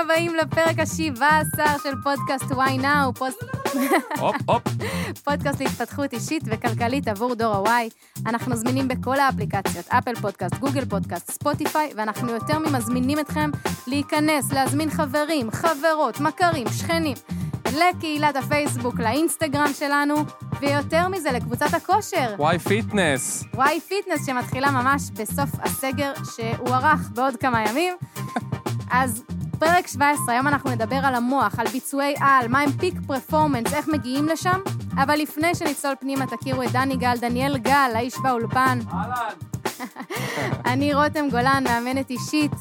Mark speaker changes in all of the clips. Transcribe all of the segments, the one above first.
Speaker 1: הבאים לפרק ה-17 של פודקאסט Why Now, פוסט...
Speaker 2: הופ, הופ.
Speaker 1: פודקאסט להתפתחות אישית וכלכלית עבור דור ה-Y. אנחנו זמינים בכל האפליקציות, אפל פודקאסט, גוגל פודקאסט, ספוטיפיי, ואנחנו יותר ממזמינים אתכם להיכנס, להזמין חברים, חברות, מכרים, שכנים, לקהילת הפייסבוק, לאינסטגרם שלנו, ויותר מזה, לקבוצת הכושר.
Speaker 2: Why Fitness.
Speaker 1: Why Fitness שמתחילה ממש בסוף הסגר שהוארך בעוד כמה ימים. אז פרק 17, היום אנחנו נדבר על המוח, על ביצועי על, מה הם peak performance, איך מגיעים לשם. אבל לפני שנצלול פנימה, תכירו את דני גל, דניאל גל, האיש באולפן.
Speaker 2: אהלן.
Speaker 1: אני רותם גולן, מאמנת אישית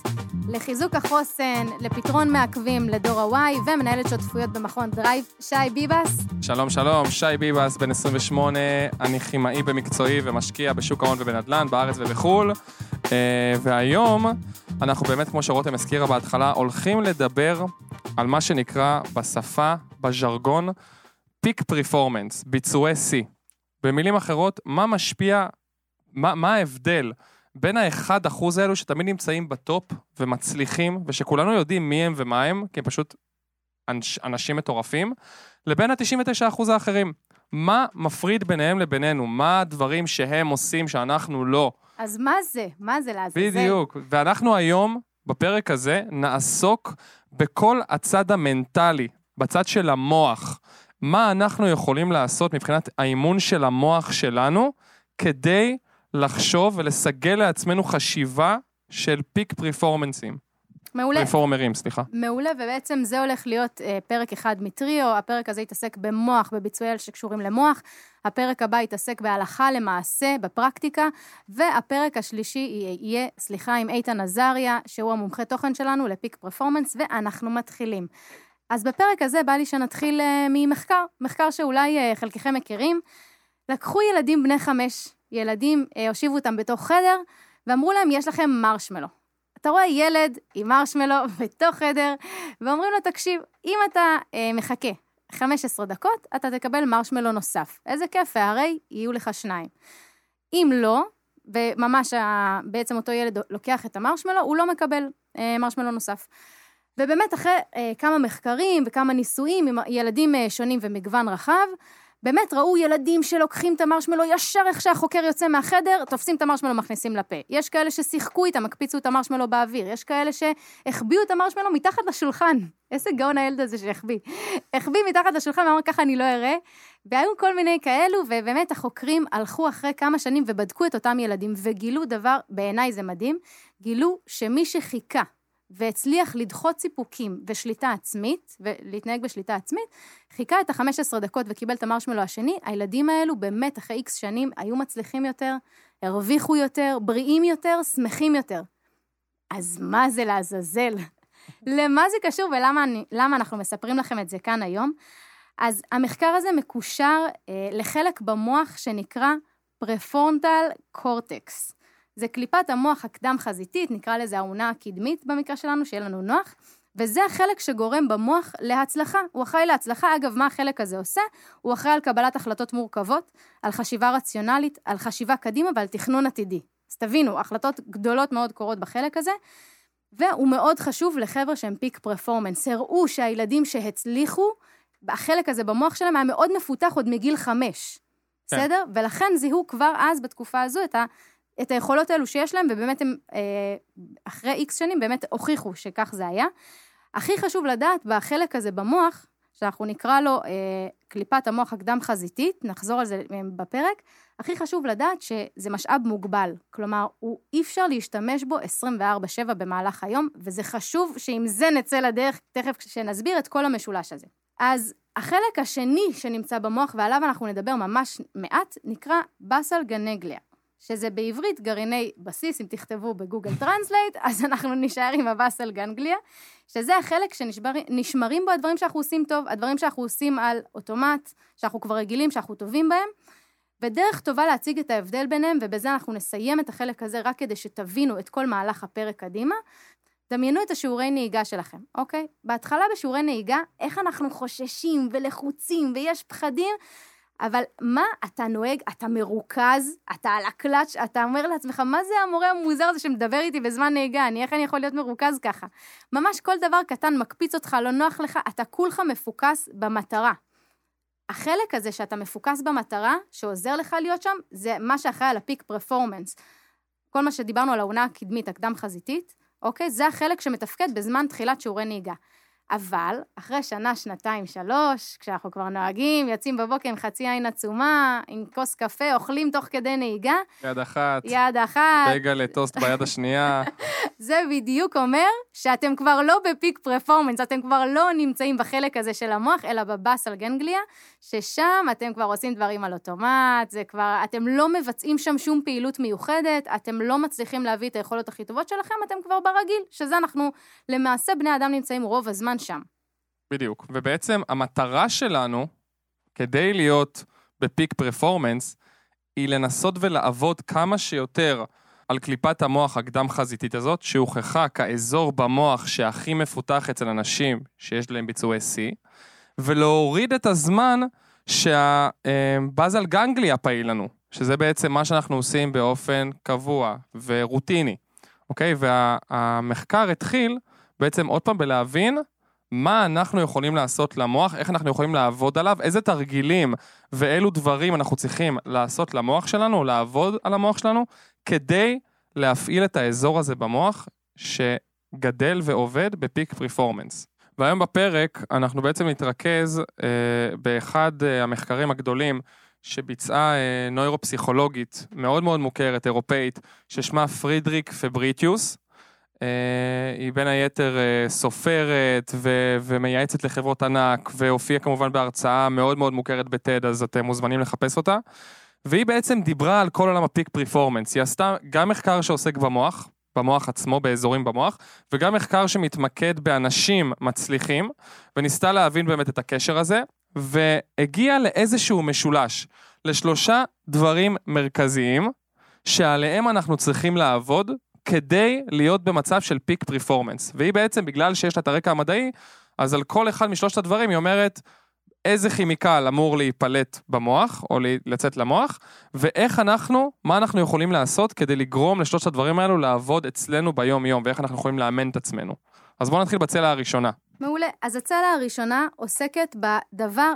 Speaker 1: לחיזוק החוסן, לפתרון מעכבים לדור ה-Y, ומנהלת שותפויות במכון דרייב, שי ביבס.
Speaker 2: שלום, שלום, שי ביבס, בן 28, אני כימאי במקצועי ומשקיע בשוק ההון ובנדל"ן, בארץ ובחו"ל. אה, והיום, אנחנו באמת, כמו שרותם הזכירה בהתחלה, הולכים לדבר על מה שנקרא בשפה, בז'רגון, פיק פרפורמנס, ביצועי שיא. במילים אחרות, מה משפיע, מה, מה ההבדל בין האחד אחוז האלו שתמיד נמצאים בטופ ומצליחים, ושכולנו יודעים מי הם ומה הם, כי הם פשוט אנש, אנשים מטורפים, לבין ה-99 אחוז האחרים. מה מפריד ביניהם לבינינו? מה הדברים שהם עושים שאנחנו לא?
Speaker 1: אז מה זה? מה זה לעזאזל?
Speaker 2: בדיוק. ואנחנו היום, בפרק הזה, נעסוק בכל הצד המנטלי, בצד של המוח. מה אנחנו יכולים לעשות מבחינת האימון של המוח שלנו, כדי לחשוב ולסגל לעצמנו חשיבה של פיק פרפורמנסים.
Speaker 1: מעולה.
Speaker 2: פרפורמרים, סליחה.
Speaker 1: מעולה, ובעצם זה הולך להיות אה, פרק אחד מטריו, הפרק הזה יתעסק במוח, בביצועי אל שקשורים למוח, הפרק הבא יתעסק בהלכה למעשה, בפרקטיקה, והפרק השלישי יהיה, יהיה, סליחה, עם איתן עזריה, שהוא המומחה תוכן שלנו לפיק פרפורמנס, ואנחנו מתחילים. אז בפרק הזה בא לי שנתחיל אה, ממחקר, מחקר שאולי אה, חלקכם מכירים. לקחו ילדים בני חמש, ילדים, אה, הושיבו אותם בתוך חדר, ואמרו להם, יש לכם מרשמלו. אתה רואה ילד עם מרשמלו בתוך חדר, ואומרים לו, תקשיב, אם אתה אה, מחכה 15 דקות, אתה תקבל מרשמלו נוסף. איזה כיף, והרי יהיו לך שניים. אם לא, וממש בעצם אותו ילד לוקח את המרשמלו, הוא לא מקבל אה, מרשמלו נוסף. ובאמת, אחרי אה, כמה מחקרים וכמה ניסויים עם ילדים אה, שונים ומגוון רחב, באמת ראו ילדים שלוקחים את המרשמלו ישר איך שהחוקר יוצא מהחדר, תופסים את המרשמלו, מכניסים לפה. יש כאלה ששיחקו איתם, הקפיצו את המרשמלו באוויר. יש כאלה שהחביאו את המרשמלו מתחת לשולחן. איזה גאון הילד הזה שהחביא. החביא מתחת לשולחן ואמר ככה אני לא אראה. והיו כל מיני כאלו, ובאמת החוקרים הלכו אחרי כמה שנים ובדקו את אותם ילדים, וגילו דבר, בעיניי זה מדהים, גילו שמי שחיכה והצליח לדחות סיפוקים ושליטה עצמית, ולהתנהג בשליטה עצמית, חיכה את ה-15 דקות וקיבל את המרשמלו השני, הילדים האלו באמת אחרי איקס שנים היו מצליחים יותר, הרוויחו יותר, בריאים יותר, שמחים יותר. אז מה זה לעזאזל? למה זה קשור ולמה אנחנו מספרים לכם את זה כאן היום? אז המחקר הזה מקושר אה, לחלק במוח שנקרא פרפונטל קורטקס. זה קליפת המוח הקדם-חזיתית, נקרא לזה האונה הקדמית במקרה שלנו, שיהיה לנו נוח, וזה החלק שגורם במוח להצלחה. הוא אחראי להצלחה, אגב, מה החלק הזה עושה? הוא אחראי על קבלת החלטות מורכבות, על חשיבה רציונלית, על חשיבה קדימה ועל תכנון עתידי. אז תבינו, החלטות גדולות מאוד קורות בחלק הזה, והוא מאוד חשוב לחבר'ה שהם פיק פרפורמנס. הראו שהילדים שהצליחו, החלק הזה במוח שלהם היה מאוד מפותח עוד מגיל חמש. כן. בסדר? ולכן זיהו כבר אז, בתקופה הזו, את ה... את היכולות האלו שיש להם, ובאמת הם אה, אחרי איקס שנים באמת הוכיחו שכך זה היה. הכי חשוב לדעת בחלק הזה במוח, שאנחנו נקרא לו אה, קליפת המוח הקדם-חזיתית, נחזור על זה אה, בפרק, הכי חשוב לדעת שזה משאב מוגבל. כלומר, הוא אי אפשר להשתמש בו 24/7 במהלך היום, וזה חשוב שעם זה נצא לדרך, תכף כשנסביר את כל המשולש הזה. אז החלק השני שנמצא במוח, ועליו אנחנו נדבר ממש מעט, נקרא basal ganglia. שזה בעברית גרעיני בסיס, אם תכתבו ב Google Translate, אז אנחנו נישאר עם ה basal ganglia, שזה החלק שנשמרים בו הדברים שאנחנו עושים טוב, הדברים שאנחנו עושים על אוטומט, שאנחנו כבר רגילים, שאנחנו טובים בהם, ודרך טובה להציג את ההבדל ביניהם, ובזה אנחנו נסיים את החלק הזה רק כדי שתבינו את כל מהלך הפרק קדימה. דמיינו את השיעורי נהיגה שלכם, אוקיי? בהתחלה בשיעורי נהיגה, איך אנחנו חוששים ולחוצים ויש פחדים, אבל מה אתה נוהג, אתה מרוכז, אתה על הקלאץ', אתה אומר לעצמך, מה זה המורה המוזר הזה שמדבר איתי בזמן נהיגה? אני, איך אני יכול להיות מרוכז ככה? ממש כל דבר קטן מקפיץ אותך, לא נוח לך, אתה כולך מפוקס במטרה. החלק הזה שאתה מפוקס במטרה, שעוזר לך להיות שם, זה מה שאחראי על הפיק פרפורמנס. כל מה שדיברנו על העונה הקדמית, הקדם חזיתית, אוקיי? זה החלק שמתפקד בזמן תחילת שיעורי נהיגה. אבל אחרי שנה, שנתיים, שלוש, כשאנחנו כבר נוהגים, יוצאים בבוקר עם חצי עין עצומה, עם כוס קפה, אוכלים תוך כדי נהיגה.
Speaker 2: יד אחת.
Speaker 1: יד אחת.
Speaker 2: בגה לטוסט ביד השנייה.
Speaker 1: זה בדיוק אומר שאתם כבר לא בפיק פרפורמנס, אתם כבר לא נמצאים בחלק הזה של המוח, אלא בבאסל גנגליה, ששם אתם כבר עושים דברים על אוטומט, זה כבר, אתם לא מבצעים שם שום פעילות מיוחדת, אתם לא מצליחים להביא את היכולות הכי טובות שלכם, אתם כבר ברגיל, שזה אנחנו, למעשה בני אדם נמצאים רוב הזמן שם.
Speaker 2: בדיוק. ובעצם המטרה שלנו, כדי להיות בפיק פרפורמנס, היא לנסות ולעבוד כמה שיותר על קליפת המוח הקדם-חזיתית הזאת, שהוכחה כאזור במוח שהכי מפותח אצל אנשים שיש להם ביצועי C, ולהוריד את הזמן שהבאזל גנגליה פעיל לנו, שזה בעצם מה שאנחנו עושים באופן קבוע ורוטיני, אוקיי? והמחקר התחיל בעצם עוד פעם בלהבין מה אנחנו יכולים לעשות למוח, איך אנחנו יכולים לעבוד עליו, איזה תרגילים ואילו דברים אנחנו צריכים לעשות למוח שלנו, לעבוד על המוח שלנו, כדי להפעיל את האזור הזה במוח שגדל ועובד בפיק פרפורמנס. והיום בפרק אנחנו בעצם נתרכז אה, באחד אה, המחקרים הגדולים שביצעה אה, נוירופסיכולוגית מאוד מאוד מוכרת, אירופאית, ששמה פרידריק פבריטיוס. אה, היא בין היתר אה, סופרת ו- ומייעצת לחברות ענק, והופיעה כמובן בהרצאה מאוד מאוד מוכרת בטד, אז אתם מוזמנים לחפש אותה. והיא בעצם דיברה על כל עולם הפיק פרפורמנס. היא עשתה גם מחקר שעוסק במוח, במוח עצמו, באזורים במוח, וגם מחקר שמתמקד באנשים מצליחים, וניסתה להבין באמת את הקשר הזה, והגיעה לאיזשהו משולש, לשלושה דברים מרכזיים, שעליהם אנחנו צריכים לעבוד כדי להיות במצב של פיק פרפורמנס. והיא בעצם, בגלל שיש לה את הרקע המדעי, אז על כל אחד משלושת הדברים היא אומרת, איזה כימיקל אמור להיפלט במוח, או לצאת למוח, ואיך אנחנו, מה אנחנו יכולים לעשות כדי לגרום לשלושת הדברים האלו לעבוד אצלנו ביום-יום, ואיך אנחנו יכולים לאמן את עצמנו. אז בואו נתחיל בצלע הראשונה.
Speaker 1: מעולה. אז הצלע הראשונה עוסקת בדבר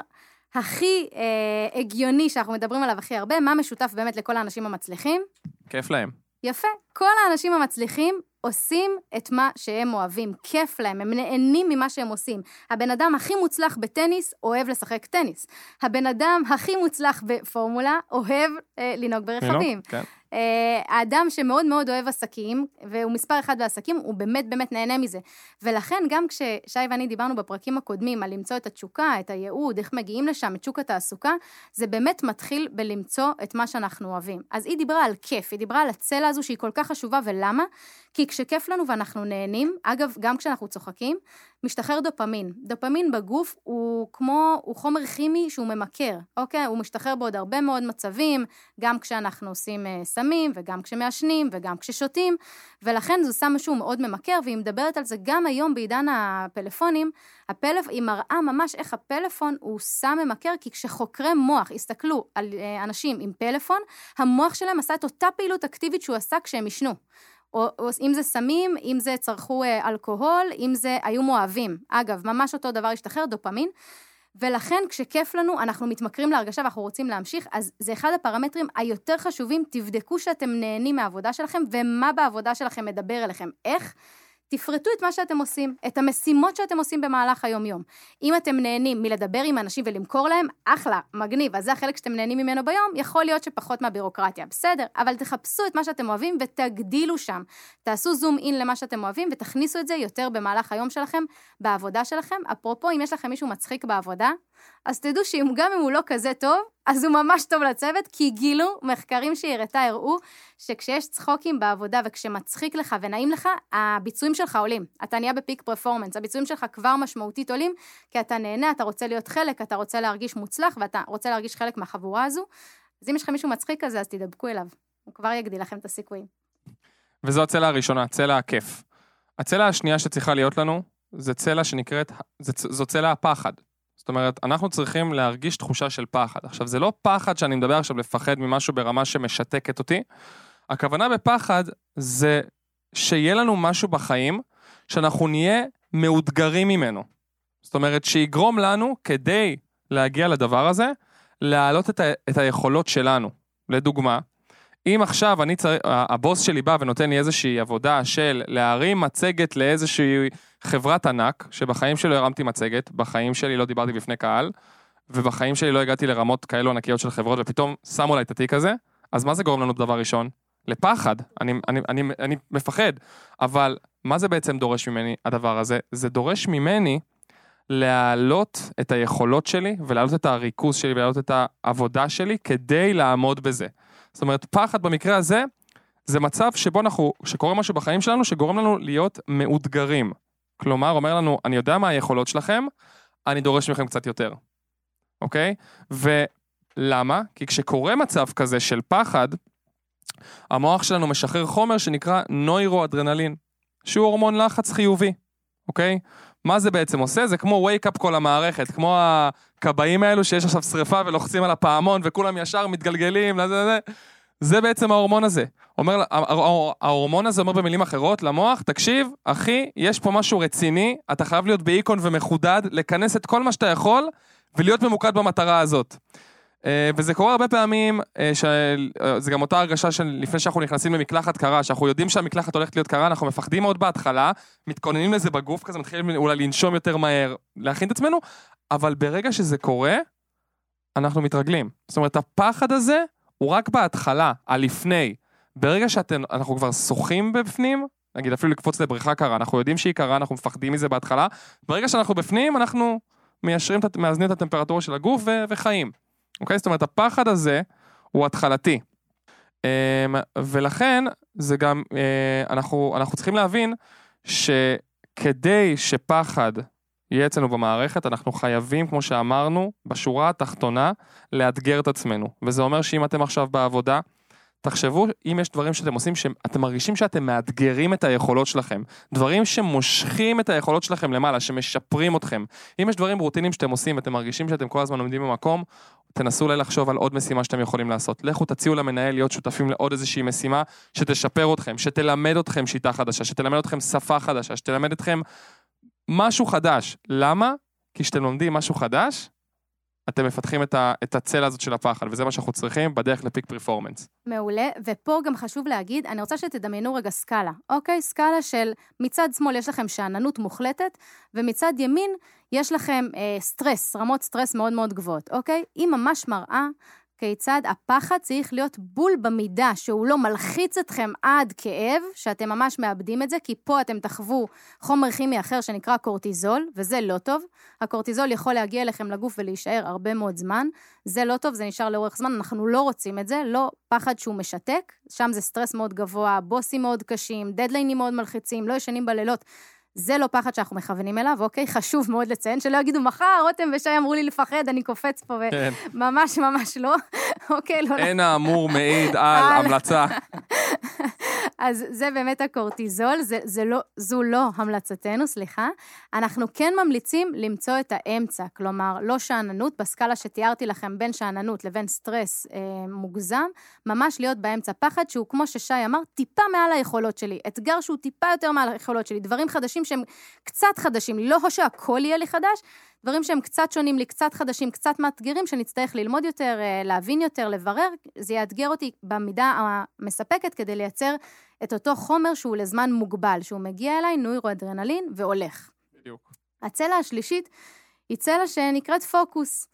Speaker 1: הכי אה, הגיוני שאנחנו מדברים עליו הכי הרבה, מה משותף באמת לכל האנשים המצליחים?
Speaker 2: כיף להם.
Speaker 1: יפה. כל האנשים המצליחים עושים את מה שהם אוהבים, כיף להם, הם נהנים ממה שהם עושים. הבן אדם הכי מוצלח בטניס אוהב לשחק טניס. הבן אדם הכי מוצלח בפורמולה אוהב אה, לנהוג ברכבים.
Speaker 2: כן.
Speaker 1: אה, האדם שמאוד מאוד אוהב עסקים, והוא מספר אחד בעסקים, הוא באמת באמת נהנה מזה. ולכן גם כששי ואני דיברנו בפרקים הקודמים על למצוא את התשוקה, את הייעוד, איך מגיעים לשם, את שוק התעסוקה, זה באמת מתחיל בלמצוא את מה שאנחנו אוהבים. אז היא דיברה על כיף, היא דיברה על הצלע הזו שהיא כל כך חשובה, ולמה? כי כשכיף לנו ואנחנו נהנים, אגב, גם כשאנחנו צוחקים, משתחרר דופמין. דופמין בגוף הוא כמו, הוא חומר כימי שהוא ממכר, אוקיי? הוא משתחרר בעוד הרבה מאוד מצבים, גם כשאנחנו עושים uh, סמים, וגם כשמעשנים, וגם כששותים, ולכן זה סם משהו מאוד ממכר, והיא מדברת על זה גם היום בעידן הפלאפונים, הפלאפ... היא מראה ממש איך הפלאפון הוא סם ממכר, כי כשחוקרי מוח הסתכלו על uh, אנשים עם פלאפון, המוח שלהם עשה את אותה פעילות אקטיבית שהוא עשה כשהם עישנו. או, או אם זה סמים, אם זה צרכו אה, אלכוהול, אם זה היו מאוהבים. אגב, ממש אותו דבר השתחרר, דופמין. ולכן כשכיף לנו, אנחנו מתמכרים להרגשה ואנחנו רוצים להמשיך, אז זה אחד הפרמטרים היותר חשובים, תבדקו שאתם נהנים מהעבודה שלכם ומה בעבודה שלכם מדבר אליכם. איך? תפרטו את מה שאתם עושים, את המשימות שאתם עושים במהלך היום-יום. אם אתם נהנים מלדבר עם אנשים ולמכור להם, אחלה, מגניב, אז זה החלק שאתם נהנים ממנו ביום, יכול להיות שפחות מהבירוקרטיה, בסדר, אבל תחפשו את מה שאתם אוהבים ותגדילו שם. תעשו זום אין למה שאתם אוהבים ותכניסו את זה יותר במהלך היום שלכם, בעבודה שלכם. אפרופו, אם יש לכם מישהו מצחיק בעבודה, אז תדעו שגם אם הוא לא כזה טוב, אז הוא ממש טוב לצוות, כי גילו, מחקרים שהיא הראתה הראו, שכשיש צחוקים בעבודה וכשמצחיק לך ונעים לך, הביצועים שלך עולים. אתה נהיה בפיק פרפורמנס, הביצועים שלך כבר משמעותית עולים, כי אתה נהנה, אתה רוצה להיות חלק, אתה רוצה להרגיש מוצלח ואתה רוצה להרגיש חלק מהחבורה הזו. אז אם יש לכם מישהו מצחיק כזה, אז תדבקו אליו. הוא כבר יגדיל לכם את הסיכויים.
Speaker 2: וזו הצלע הראשונה, צלע הכיף. הצלע השנייה שצריכה להיות לנו, זה צלע שנקראת, זו צלע הפחד. זאת אומרת, אנחנו צריכים להרגיש תחושה של פחד. עכשיו, זה לא פחד שאני מדבר עכשיו לפחד ממשהו ברמה שמשתקת אותי. הכוונה בפחד זה שיהיה לנו משהו בחיים שאנחנו נהיה מאותגרים ממנו. זאת אומרת, שיגרום לנו, כדי להגיע לדבר הזה, להעלות את, ה- את היכולות שלנו. לדוגמה, אם עכשיו אני צריך, הבוס שלי בא ונותן לי איזושהי עבודה של להרים מצגת לאיזושהי חברת ענק, שבחיים שלי לא הרמתי מצגת, בחיים שלי לא דיברתי בפני קהל, ובחיים שלי לא הגעתי לרמות כאלו ענקיות של חברות, ופתאום שמו לה את התיק הזה, אז מה זה גורם לנו דבר ראשון? לפחד. אני, אני, אני, אני מפחד. אבל מה זה בעצם דורש ממני, הדבר הזה? זה דורש ממני להעלות את היכולות שלי, ולהעלות את הריכוז שלי, ולהעלות את העבודה שלי, כדי לעמוד בזה. זאת אומרת, פחד במקרה הזה, זה מצב שבו אנחנו, שקורה משהו בחיים שלנו, שגורם לנו להיות מאותגרים. כלומר, אומר לנו, אני יודע מה היכולות שלכם, אני דורש מכם קצת יותר, אוקיי? ולמה? כי כשקורה מצב כזה של פחד, המוח שלנו משחרר חומר שנקרא נוירואדרנלין, שהוא הורמון לחץ חיובי, אוקיי? מה זה בעצם עושה? זה כמו wake up כל המערכת, כמו הכבאים האלו שיש עכשיו שריפה ולוחצים על הפעמון וכולם ישר מתגלגלים, לזה, לזה. זה בעצם ההורמון הזה. אומר, ההורמון הזה אומר במילים אחרות למוח, תקשיב, אחי, יש פה משהו רציני, אתה חייב להיות באיקון ומחודד, לכנס את כל מה שאתה יכול ולהיות ממוקד במטרה הזאת. אה, וזה קורה הרבה פעמים, אה, אה, זה גם אותה הרגשה של לפני שאנחנו נכנסים למקלחת קרה, שאנחנו יודעים שהמקלחת הולכת להיות קרה, אנחנו מפחדים מאוד בהתחלה, מתכוננים לזה בגוף כזה, מתחילים אולי לנשום יותר מהר, להכין את עצמנו, אבל ברגע שזה קורה, אנחנו מתרגלים. זאת אומרת, הפחד הזה הוא רק בהתחלה, הלפני. ברגע שאנחנו כבר שוחים בפנים, נגיד אפילו לקפוץ לבריכה קרה, אנחנו יודעים שהיא קרה, אנחנו מפחדים מזה בהתחלה, ברגע שאנחנו בפנים, אנחנו מיישרים, מאזנים את הטמפרטורה של הגוף ו- וחיים. אוקיי? זאת אומרת, הפחד הזה הוא התחלתי. אמ, ולכן, זה גם, אה, אנחנו, אנחנו צריכים להבין שכדי שפחד יהיה אצלנו במערכת, אנחנו חייבים, כמו שאמרנו, בשורה התחתונה, לאתגר את עצמנו. וזה אומר שאם אתם עכשיו בעבודה, תחשבו אם יש דברים שאתם עושים שאתם מרגישים שאתם מאתגרים את היכולות שלכם. דברים שמושכים את היכולות שלכם למעלה, שמשפרים אתכם. אם יש דברים רוטינים שאתם עושים ואתם מרגישים שאתם כל הזמן עומדים במקום, תנסו אולי לחשוב על עוד משימה שאתם יכולים לעשות. לכו תציעו למנהל להיות שותפים לעוד איזושהי משימה שתשפר אתכם, שתלמד אתכם שיטה חדשה, שתלמד אתכם שפה חדשה, שתלמד אתכם משהו חדש. למה? כי כשאתם לומדים משהו חדש, אתם מפתחים את, ה, את הצלע הזאת של הפחד, וזה מה שאנחנו צריכים בדרך לפיק פרפורמנס.
Speaker 1: מעולה, ופה גם חשוב להגיד, אני רוצה שתדמיינו רגע סקאלה, אוקיי? סקאלה של מצד שמאל יש לכם שאננות מוחלטת, ומצד ימין יש לכם אה, סטרס, רמות סטרס מאוד מאוד גבוהות, אוקיי? היא ממש מראה כיצד הפחד צריך להיות בול במידה שהוא לא מלחיץ אתכם עד כאב, שאתם ממש מאבדים את זה, כי פה אתם תחוו חומר כימי אחר שנקרא קורטיזול, וזה לא טוב. הקורטיזול יכול להגיע אליכם לגוף ולהישאר הרבה מאוד זמן. זה לא טוב, זה נשאר לאורך זמן, אנחנו לא רוצים את זה, לא פחד שהוא משתק, שם זה סטרס מאוד גבוה, בוסים מאוד קשים, דדליינים מאוד מלחיצים, לא ישנים בלילות. זה לא פחד שאנחנו מכוונים אליו, אוקיי? חשוב מאוד לציין, שלא יגידו, מחר רותם ושי אמרו לי לפחד, אני קופץ פה, וממש כן. ממש לא, אוקיי? לא...
Speaker 2: אין האמור מעיד על המלצה.
Speaker 1: אז זה באמת הקורטיזול, זה, זה לא, זו לא המלצתנו, סליחה. אנחנו כן ממליצים למצוא את האמצע, כלומר, לא שאננות, בסקאלה שתיארתי לכם בין שאננות לבין סטרס אה, מוגזם, ממש להיות באמצע פחד, שהוא כמו ששי אמר, טיפה מעל היכולות שלי. אתגר שהוא טיפה יותר מעל היכולות שלי, דברים חדשים שהם קצת חדשים לא שהכל יהיה לי חדש, דברים שהם קצת שונים לי, קצת חדשים, קצת מאתגרים, שנצטרך ללמוד יותר, אה, להבין יותר, לברר, זה יאתגר אותי במידה המספקת כדי לייצר את אותו חומר שהוא לזמן מוגבל, שהוא מגיע אליי, נוירואדרנלין, והולך.
Speaker 2: בדיוק.
Speaker 1: הצלע השלישית היא צלע שנקראת פוקוס.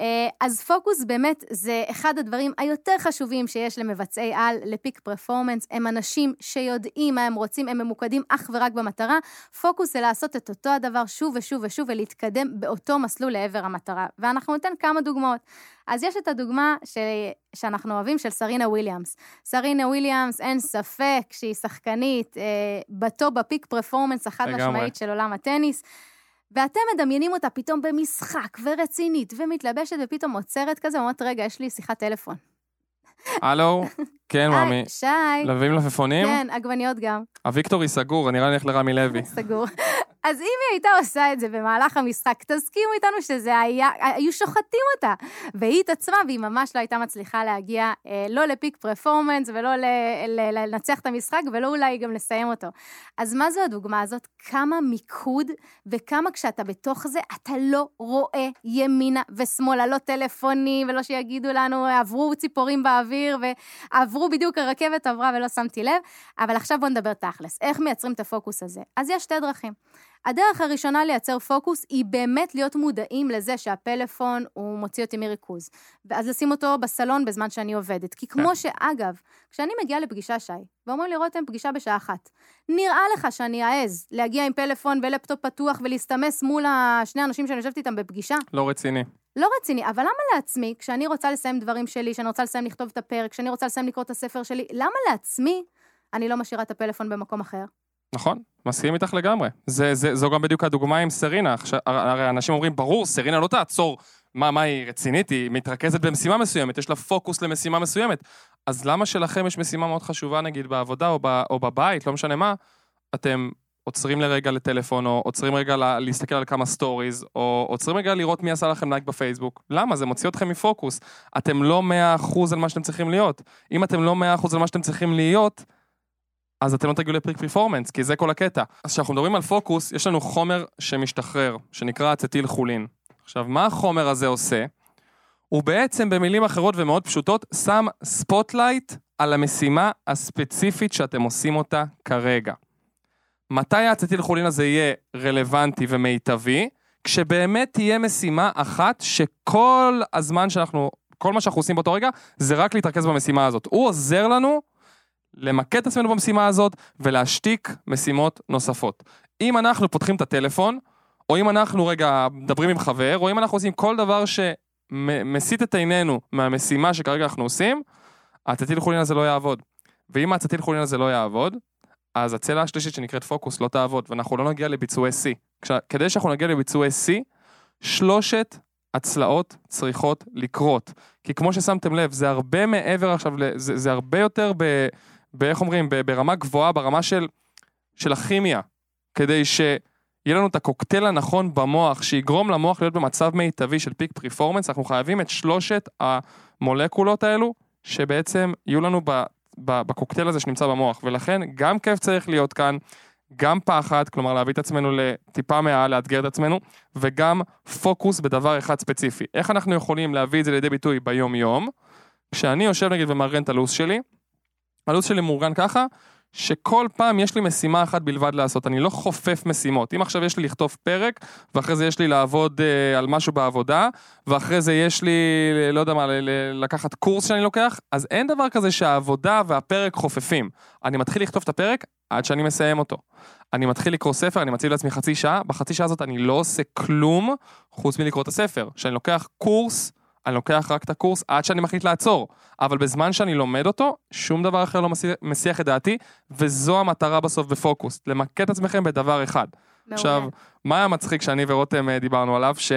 Speaker 1: אה, אז פוקוס באמת זה אחד הדברים היותר חשובים שיש למבצעי על, לפיק פרפורמנס. הם אנשים שיודעים מה הם רוצים, הם ממוקדים אך ורק במטרה. פוקוס זה לעשות את אותו הדבר שוב ושוב ושוב ולהתקדם באותו מסלול לעבר המטרה. ואנחנו ניתן כמה דוגמאות. אז יש את הדוגמה ש... שאנחנו אוהבים של סרינה וויליאמס. סרינה וויליאמס, אין ספק שהיא שחקנית אה, בטופ ב peak performance החד משמעית של עולם הטניס. ואתם מדמיינים אותה פתאום במשחק, ורצינית, ומתלבשת, ופתאום עוצרת כזה, ואומרת, רגע, יש לי שיחת טלפון.
Speaker 2: הלו, כן, ממי.
Speaker 1: שי.
Speaker 2: לביבים לפפונים?
Speaker 1: כן, עגבניות גם.
Speaker 2: הוויקטורי סגור, נראה לי לרמי לוי.
Speaker 1: סגור. אז אם היא הייתה עושה את זה במהלך המשחק, תסכימו איתנו שזה היה, היו שוחטים אותה. והיא התעצמה, והיא ממש לא הייתה מצליחה להגיע אה, לא לפיק פרפורמנס ולא ל, ל, לנצח את המשחק, ולא אולי גם לסיים אותו. אז מה זו הדוגמה הזאת? כמה מיקוד וכמה כשאתה בתוך זה, אתה לא רואה ימינה ושמאלה, לא טלפונים, ולא שיגידו לנו, עברו ציפורים באוויר, ועברו בדיוק הרכבת עברה ולא שמתי לב. אבל עכשיו בואו נדבר תכלס. איך מייצרים את הפוקוס הזה? אז יש שתי דרכים. הדרך הראשונה לייצר פוקוס היא באמת להיות מודעים לזה שהפלאפון הוא מוציא אותי מריכוז. ואז לשים אותו בסלון בזמן שאני עובדת. כי כמו כן. שאגב, כשאני מגיעה לפגישה, שי, ואומרים לי, רותם, פגישה בשעה אחת, נראה לך שאני אעז להגיע עם פלאפון ולפטופ פתוח ולהסתמס מול השני אנשים שאני יושבת איתם בפגישה?
Speaker 2: לא רציני.
Speaker 1: לא רציני, אבל למה לעצמי, כשאני רוצה לסיים דברים שלי, כשאני רוצה לסיים לכתוב את הפרק, כשאני רוצה לסיים לקרוא את הספר שלי, למה לעצמי אני לא משאירה את הפלאפון במקום אחר?
Speaker 2: נכון, מסכים איתך לגמרי. זה, זה, זו גם בדיוק הדוגמה עם סרינה. הרי אנשים אומרים, ברור, סרינה לא תעצור. מה, מה היא רצינית? היא מתרכזת במשימה מסוימת, יש לה פוקוס למשימה מסוימת. אז למה שלכם יש משימה מאוד חשובה, נגיד, בעבודה או, ב, או בבית, לא משנה מה, אתם עוצרים לרגע לטלפון, או עוצרים רגע לה, להסתכל על כמה stories, או עוצרים רגע לראות מי עשה לכם לייק בפייסבוק. למה? זה מוציא אתכם מפוקוס. אתם לא 100% על מה שאתם צריכים להיות. אם אתם לא 100% על מה שאתם צריכים להיות, אז אתם לא תגיעו ל peak performance, כי זה כל הקטע. אז כשאנחנו מדברים על פוקוס, יש לנו חומר שמשתחרר, שנקרא אצטילכולין. עכשיו, מה החומר הזה עושה? הוא בעצם, במילים אחרות ומאוד פשוטות, שם spotlight על המשימה הספציפית שאתם עושים אותה כרגע. מתי האצטילכולין הזה יהיה רלוונטי ומיטבי? כשבאמת תהיה משימה אחת שכל הזמן שאנחנו, כל מה שאנחנו עושים באותו רגע, זה רק להתרכז במשימה הזאת. הוא עוזר לנו למקד את עצמנו במשימה הזאת ולהשתיק משימות נוספות. אם אנחנו פותחים את הטלפון, או אם אנחנו רגע מדברים עם חבר, או אם אנחנו עושים כל דבר שמסיט את עינינו מהמשימה שכרגע אנחנו עושים, הצטיל חולין הזה לא יעבוד. ואם הצטיל חולין הזה לא יעבוד, אז הצלע השלישית שנקראת פוקוס לא תעבוד, ואנחנו לא נגיע לביצועי C. כדי שאנחנו נגיע לביצועי C, שלושת הצלעות צריכות לקרות. כי כמו ששמתם לב, זה הרבה מעבר עכשיו, זה, זה הרבה יותר ב... באיך אומרים, ברמה גבוהה, ברמה של, של הכימיה, כדי שיהיה לנו את הקוקטייל הנכון במוח, שיגרום למוח להיות במצב מיטבי של פיק פריפורמנס, אנחנו חייבים את שלושת המולקולות האלו, שבעצם יהיו לנו בקוקטייל הזה שנמצא במוח, ולכן גם כיף צריך להיות כאן, גם פחד, כלומר להביא את עצמנו לטיפה מעל, לאתגר את עצמנו, וגם פוקוס בדבר אחד ספציפי. איך אנחנו יכולים להביא את זה לידי ביטוי ביום-יום? כשאני יושב נגיד ומארגן את הלו"ז שלי, הלו"ז שלי מאורגן ככה, שכל פעם יש לי משימה אחת בלבד לעשות, אני לא חופף משימות. אם עכשיו יש לי לכתוב פרק, ואחרי זה יש לי לעבוד אה, על משהו בעבודה, ואחרי זה יש לי, לא יודע מה, לקחת קורס שאני לוקח, אז אין דבר כזה שהעבודה והפרק חופפים. אני מתחיל לכתוב את הפרק עד שאני מסיים אותו. אני מתחיל לקרוא ספר, אני מציב לעצמי חצי שעה, בחצי שעה הזאת אני לא עושה כלום חוץ מלקרוא את הספר. כשאני לוקח קורס, אני לוקח רק את הקורס עד שאני מחליט לעצור. אבל בזמן שאני לומד אותו, שום דבר אחר לא מסיח, מסיח את דעתי, וזו המטרה בסוף בפוקוס, למקד את עצמכם בדבר אחד. מעולה. עכשיו, מה היה מצחיק שאני ורותם אה, דיברנו עליו? ש...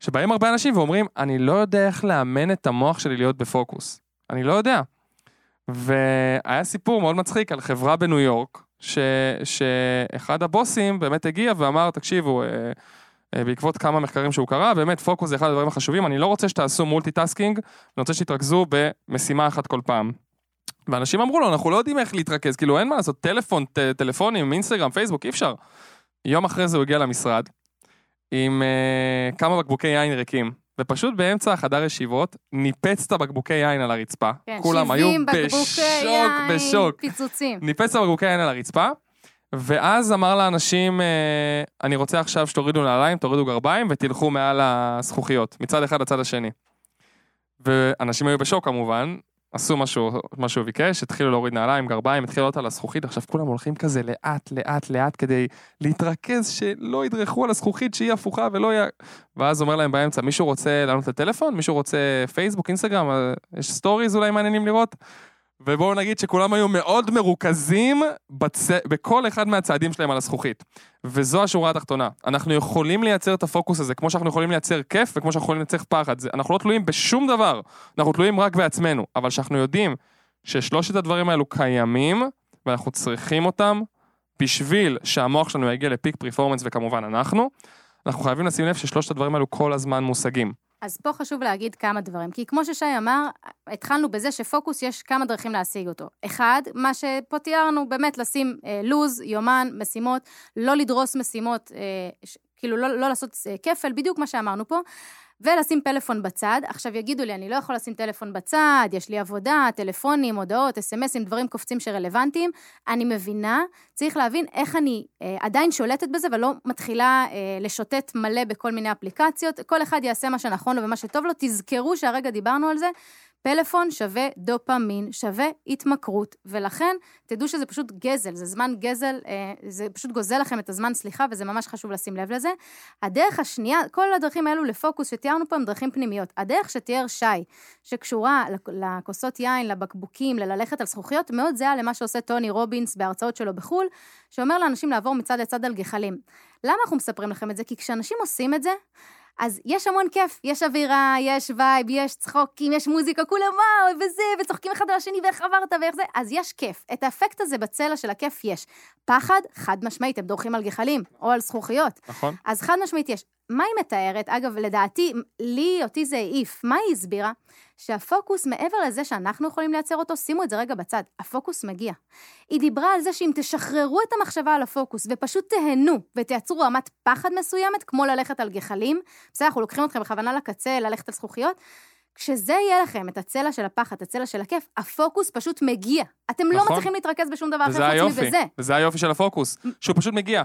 Speaker 2: שבאים הרבה אנשים ואומרים, אני לא יודע איך לאמן את המוח שלי להיות בפוקוס. אני לא יודע. והיה סיפור מאוד מצחיק על חברה בניו יורק, ש... שאחד הבוסים באמת הגיע ואמר, תקשיבו, אה, בעקבות כמה מחקרים שהוא קרא, באמת פוקוס זה אחד הדברים החשובים, אני לא רוצה שתעשו multitasking, אני רוצה שתתרכזו במשימה אחת כל פעם. ואנשים אמרו לו, אנחנו לא יודעים איך להתרכז, כאילו אין מה לעשות, טלפון, ט, טלפונים, אינסטגרם, פייסבוק, אי אפשר. יום אחרי זה הוא הגיע למשרד, עם uh, כמה בקבוקי יין ריקים, ופשוט באמצע החדר ישיבות, ניפץ את הבקבוקי יין על הרצפה.
Speaker 1: כן, כולם היו בשוק, יין, בשוק. פיצוצים.
Speaker 2: ניפץ את הבקבוקי יין על הרצפה, ואז אמר לאנשים, אה, אני רוצה עכשיו שתורידו נעליים, תורידו גרביים ותלכו מעל הזכוכיות, מצד אחד לצד השני. ואנשים היו בשוק כמובן, עשו מה שהוא ביקש, התחילו להוריד נעליים, גרביים, התחילו לעלות על הזכוכית, עכשיו כולם הולכים כזה לאט, לאט, לאט, כדי להתרכז שלא ידרכו על הזכוכית שהיא הפוכה ולא יהיה... ואז אומר להם באמצע, מישהו רוצה לענות לטלפון? מישהו רוצה פייסבוק, אינסטגרם? יש stories אולי מעניינים לראות? ובואו נגיד שכולם היו מאוד מרוכזים בצ... בכל אחד מהצעדים שלהם על הזכוכית. וזו השורה התחתונה. אנחנו יכולים לייצר את הפוקוס הזה, כמו שאנחנו יכולים לייצר כיף וכמו שאנחנו יכולים לייצר פחד. זה... אנחנו לא תלויים בשום דבר, אנחנו תלויים רק בעצמנו. אבל שאנחנו יודעים ששלושת הדברים האלו קיימים, ואנחנו צריכים אותם, בשביל שהמוח שלנו יגיע לפיק פרפורמנס, וכמובן אנחנו, אנחנו חייבים לשים לב ששלושת הדברים האלו כל הזמן מושגים.
Speaker 1: אז פה חשוב להגיד כמה דברים, כי כמו ששי אמר, התחלנו בזה שפוקוס, יש כמה דרכים להשיג אותו. אחד, מה שפה תיארנו, באמת לשים אה, לוז, יומן, משימות, לא לדרוס משימות, אה, ש, כאילו לא, לא לעשות אה, כפל, בדיוק מה שאמרנו פה. ולשים פלאפון בצד. עכשיו יגידו לי, אני לא יכול לשים טלפון בצד, יש לי עבודה, טלפונים, הודעות, אס.אם.אסים, דברים קופצים שרלוונטיים. אני מבינה, צריך להבין איך אני אה, עדיין שולטת בזה ולא מתחילה אה, לשוטט מלא בכל מיני אפליקציות. כל אחד יעשה מה שנכון לו ומה שטוב לו. תזכרו שהרגע דיברנו על זה, פלאפון שווה דופמין, שווה התמכרות, ולכן תדעו שזה פשוט גזל, זה זמן גזל, אה, זה פשוט גוזל לכם את הזמן, סליחה, וזה ממש חשוב לשים לב לזה. הדרך השנייה, כל הדרכים האלו לפוקוס שתיארנו פה הם דרכים פנימיות. הדרך שתיאר שי, שקשורה לכוסות יין, לבקבוקים, לללכת על זכוכיות, מאוד זהה למה שעושה טוני רובינס בהרצאות שלו בחו"ל, שאומר לאנשים לעבור מצד לצד על גחלים. למה אנחנו מספרים לכם את זה? כי כשאנשים עושים את זה, אז יש המון כיף, יש אווירה, יש vibe, יש צחוקים, יש מוזיקה, כולם וואו, וזה, וצוחקים אחד על השני, ואיך עברת, ואיך זה, אז יש כיף. את האפקט הזה בצלע של הכיף יש. פחד, חד משמעית, הם דורכים על גחלים, או על זכוכיות.
Speaker 2: נכון.
Speaker 1: אז חד משמעית יש. מה היא מתארת? אגב, לדעתי, לי, אותי זה העיף. מה היא הסבירה? שהפוקוס, מעבר לזה שאנחנו יכולים לייצר אותו, שימו את זה רגע בצד, הפוקוס מגיע. היא דיברה על זה שאם תשחררו את המחשבה על הפוקוס ופשוט תהנו ותייצרו רמת פחד מסוימת, כמו ללכת על גחלים, בסדר, אנחנו לוקחים אתכם בכוונה לקצה, ללכת על זכוכיות, כשזה יהיה לכם, את הצלע של הפחד, את הצלע של הכיף, הפוקוס פשוט מגיע. אתם לא
Speaker 2: נכון.
Speaker 1: לא מצליחים להתרכז בשום דבר אחר חוץ מבזה.
Speaker 2: וזה היופי של הפוקוס, שהוא פשוט מגיע.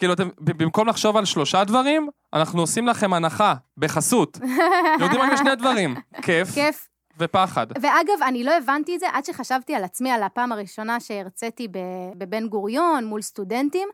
Speaker 2: כאילו, אתם, במקום לחשוב על שלושה דברים, אנחנו עושים לכם הנחה, בחסות. יורדים רק לשני דברים, כיף
Speaker 1: כיף.
Speaker 2: ופחד.
Speaker 1: ואגב, אני לא הבנתי את זה עד שחשבתי על עצמי, על הפעם הראשונה שהרציתי בבן גוריון מול סטודנטים,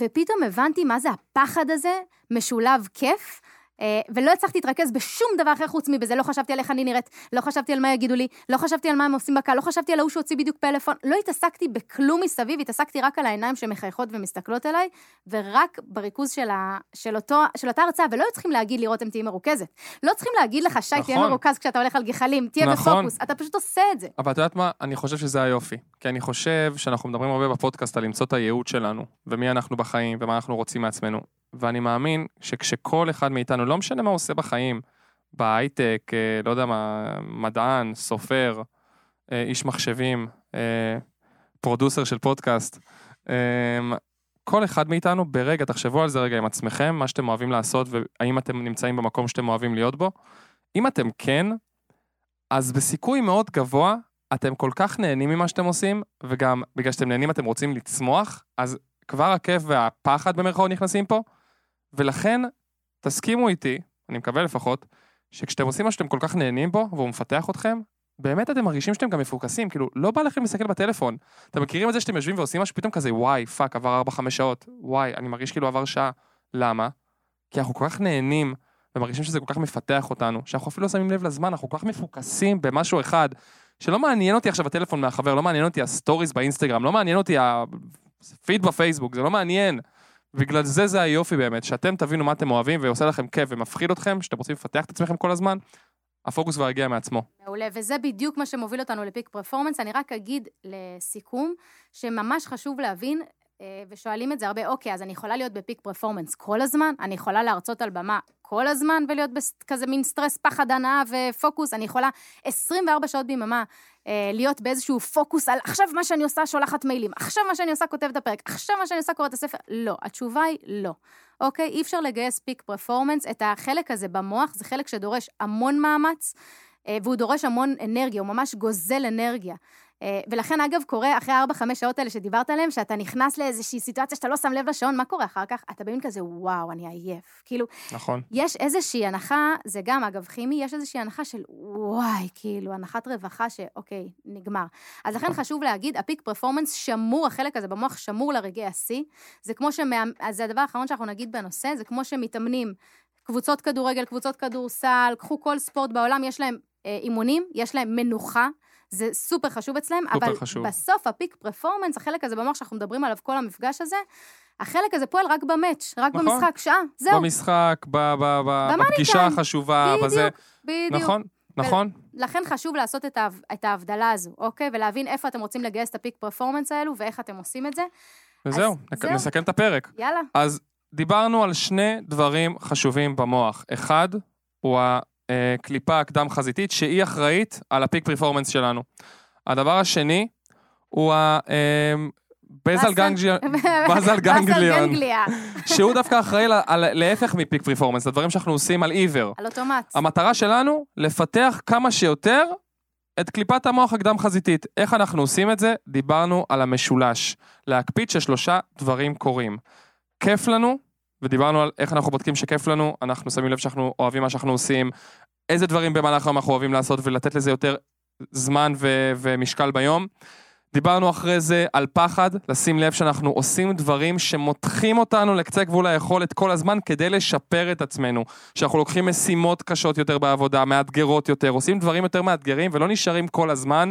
Speaker 1: ופתאום הבנתי מה זה הפחד הזה, משולב כיף. אה, ולא הצלחתי להתרכז בשום דבר אחר חוץ מבזה, לא חשבתי על איך אני נראית, לא חשבתי על מה יגידו לי, לא חשבתי על מה הם עושים בקהל, לא חשבתי על ההוא שהוציא בדיוק פלאפון, לא התעסקתי בכלום מסביב, התעסקתי רק על העיניים שמחייכות ומסתכלות עליי, ורק בריכוז של, ה... של, אותו... של אותה הרצאה, ולא היו צריכים להגיד לי, רותם, תהיי מרוכזת. לא צריכים להגיד לך, שי, תהיה
Speaker 2: נכון.
Speaker 1: מרוכז כשאתה הולך על גחלים, תהיה
Speaker 2: נכון.
Speaker 1: בפוקוס, אתה פשוט עושה את זה.
Speaker 2: אבל את יודעת מה? אני חושב שזה היופי. כי אני חושב שאנחנו מדברים הרבה בפודקאסט על למצוא את הייעוד שלנו, ומי אנחנו בחיים, ומה אנחנו רוצים מעצמנו. ואני מאמין שכשכל אחד מאיתנו, לא משנה מה הוא עושה בחיים, בהייטק, אה, לא יודע מה, מדען, סופר, אה, איש מחשבים, אה, producer של פודקאסט, כל אחד מאיתנו, ברגע, תחשבו על זה רגע עם עצמכם, מה שאתם אוהבים לעשות, והאם אתם נמצאים במקום שאתם אוהבים להיות בו. אם אתם כן, אז בסיכוי מאוד גבוה, אתם כל כך נהנים ממה שאתם עושים, וגם בגלל שאתם נהנים אתם רוצים לצמוח, אז כבר הכיף והפחד במרכאות נכנסים פה, ולכן תסכימו איתי, אני מקווה לפחות, שכשאתם עושים מה שאתם כל כך נהנים בו, והוא מפתח אתכם, באמת אתם מרגישים שאתם גם מפוקסים, כאילו, לא בא לכם להסתכל בטלפון. אתם מכירים את זה שאתם יושבים ועושים משהו, פתאום כזה, וואי, fuck, עבר 4-5 שעות, וואי, אני מרגיש כאילו עבר שעה. למה? כי אנחנו כל כך נהנים, ומרגישים שזה כל כך מפתח אותנו, שאנחנו אפילו לא שמים לב לזמן, אנחנו כל כך מפוקסים במשהו אחד, שלא מעניין אותי עכשיו הטלפון מהחבר, לא מעניין אותי ה stories באינסטגרם, לא מעניין אותי הפיד בפייסבוק, זה לא מעניין. בגלל זה זה היופי באמת, שאתם תבינו מה אתם אוהבים ועושה לכם כיף ומפחיד אתכם, שאתם רוצים לפתח את עצמכם כל הזמן, הפוקוס כבר יגיע מעצמו.
Speaker 1: מעולה, וזה בדיוק מה שמוביל אותנו לפיק פרפורמנס. אני רק אגיד לסיכום, שממש חשוב להבין, אה, ושואלים את זה הרבה, אוקיי, אז אני יכולה להיות ב peak performance כל הזמן? אני יכולה להרצות על במה כל הזמן ולהיות בכזה מין סטרס, פחד, הנאה ופוקוס? אני יכולה 24 שעות ביממה להיות באיזשהו פוקוס על עכשיו מה שאני עושה שולחת מיילים, עכשיו מה שאני עושה כותבת את הפרק, עכשיו מה שאני עושה קוראת את הספר? לא, התשובה היא לא. אוקיי? אי אפשר לגייס peak performance. את החלק הזה במוח, זה חלק שדורש המון מאמץ, אה, והוא דורש המון אנרגיה, הוא ממש גוזל אנרגיה. אה, ולכן, אגב, קורה אחרי 4-5 שעות האלה שדיברת עליהן, שאתה נכנס לאיזושהי סיטואציה שאתה לא שם לב לשעון, מה קורה אחר כך? אתה במין כזה, וואו, אני עייף. כאילו,
Speaker 2: נכון.
Speaker 1: יש איזושהי הנחה, זה גם, אגב, כימי, יש איזושהי הנחה של וואי, כאילו, הנחת רווחה שאוקיי, נגמר. אז לכן חשוב להגיד, הפיק פרפורמנס שמור, החלק הזה במוח שמור לרגעי השיא. זה כמו שמה... אז זה הדבר האחרון שאנחנו נגיד בנושא, זה כמו שמתאמנים קבוצות כדורגל, קבוצות כדורסל, קחו כל ספורט בעולם, יש להם אה, אימונים, יש להם מנוחה. זה סופר חשוב אצלם,
Speaker 2: סופר
Speaker 1: אבל
Speaker 2: חשוב.
Speaker 1: בסוף הפיק פרפורמנס, החלק הזה במוח שאנחנו מדברים עליו כל המפגש הזה, החלק הזה פועל רק במאץ', רק
Speaker 2: נכון.
Speaker 1: במשחק, שעה, זהו.
Speaker 2: במשחק, ב- ב- ב- בפגישה. החשובה, בזה.
Speaker 1: בדיוק, בדיוק.
Speaker 2: נכון, נכון.
Speaker 1: לכן חשוב לעשות את, ההב... את ההבדלה הזו, אוקיי? ולהבין איפה אתם רוצים לגייס את הפיק פרפורמנס האלו ואיך אתם עושים את זה.
Speaker 2: וזהו, נק-
Speaker 1: זהו.
Speaker 2: נסכם את הפרק.
Speaker 1: יאללה.
Speaker 2: אז דיברנו על שני דברים חשובים במוח. אחד, הוא הקליפה הקדם-חזיתית, שהיא אחראית על הפיק פרפורמנס שלנו. הדבר השני, הוא ה... אמ, בזל גנגליון, באזל גנגליון. שהוא דווקא אחראי להפך מפיק פרפורמנס, לדברים שאנחנו עושים על עיוור.
Speaker 1: על אוטומט.
Speaker 2: המטרה שלנו, לפתח כמה שיותר את קליפת המוח הקדם-חזיתית. איך אנחנו עושים את זה? דיברנו על המשולש. להקפיד ששלושה דברים קורים. כיף לנו, ודיברנו על איך אנחנו בודקים שכיף לנו, אנחנו שמים לב שאנחנו אוהבים מה שאנחנו עושים, איזה דברים במהלך היום אנחנו אוהבים לעשות ולתת לזה יותר זמן ו- ומשקל ביום. דיברנו אחרי זה על פחד, לשים לב שאנחנו עושים דברים שמותחים אותנו לקצה גבול היכולת כל הזמן כדי לשפר את עצמנו. שאנחנו לוקחים משימות קשות יותר בעבודה, מאתגרות יותר, עושים דברים יותר מאתגרים ולא נשארים כל הזמן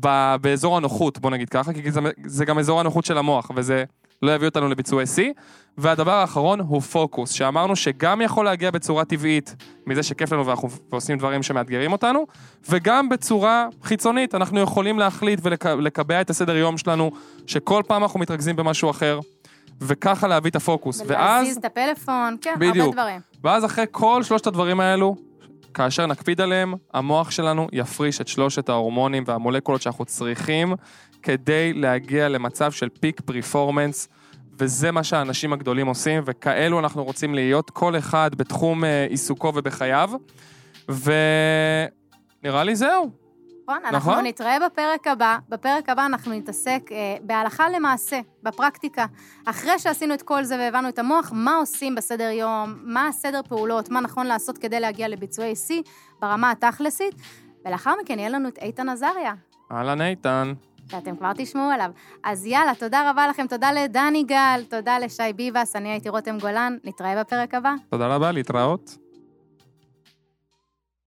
Speaker 2: ב- באזור הנוחות, בוא נגיד ככה, כי זה, זה גם אזור הנוחות של המוח, וזה לא יביא אותנו לביצועי שיא. והדבר האחרון הוא פוקוס, שאמרנו שגם יכול להגיע בצורה טבעית מזה שכיף לנו ואנחנו עושים דברים שמאתגרים אותנו, וגם בצורה חיצונית, אנחנו יכולים להחליט ולקבע את הסדר יום שלנו, שכל פעם אנחנו מתרכזים במשהו אחר, וככה להביא את הפוקוס. ואז...
Speaker 1: ולהזיז את הפלאפון, כן, הרבה
Speaker 2: בדיוק.
Speaker 1: דברים.
Speaker 2: ואז אחרי כל שלושת הדברים האלו, כאשר נקפיד עליהם, המוח שלנו יפריש את שלושת ההורמונים והמולקולות שאנחנו צריכים כדי להגיע למצב של פיק פרפורמנס, וזה מה שהאנשים הגדולים עושים, וכאלו אנחנו רוצים להיות, כל אחד בתחום אה, עיסוקו ובחייו. ונראה לי זהו.
Speaker 1: נכון? אנחנו
Speaker 2: נכון?
Speaker 1: נתראה בפרק הבא. בפרק הבא אנחנו נתעסק אה, בהלכה למעשה, בפרקטיקה. אחרי שעשינו את כל זה והבנו את המוח, מה עושים בסדר יום, מה הסדר פעולות, מה נכון לעשות כדי להגיע לביצועי שיא ברמה התכלסית, ולאחר מכן יהיה לנו את איתן עזריה.
Speaker 2: אהלן איתן.
Speaker 1: שאתם כבר תשמעו עליו. אז יאללה, תודה רבה לכם, תודה לדני גל, תודה לשי ביבס, אני הייתי רותם גולן, נתראה בפרק הבא.
Speaker 2: תודה רבה, להתראות.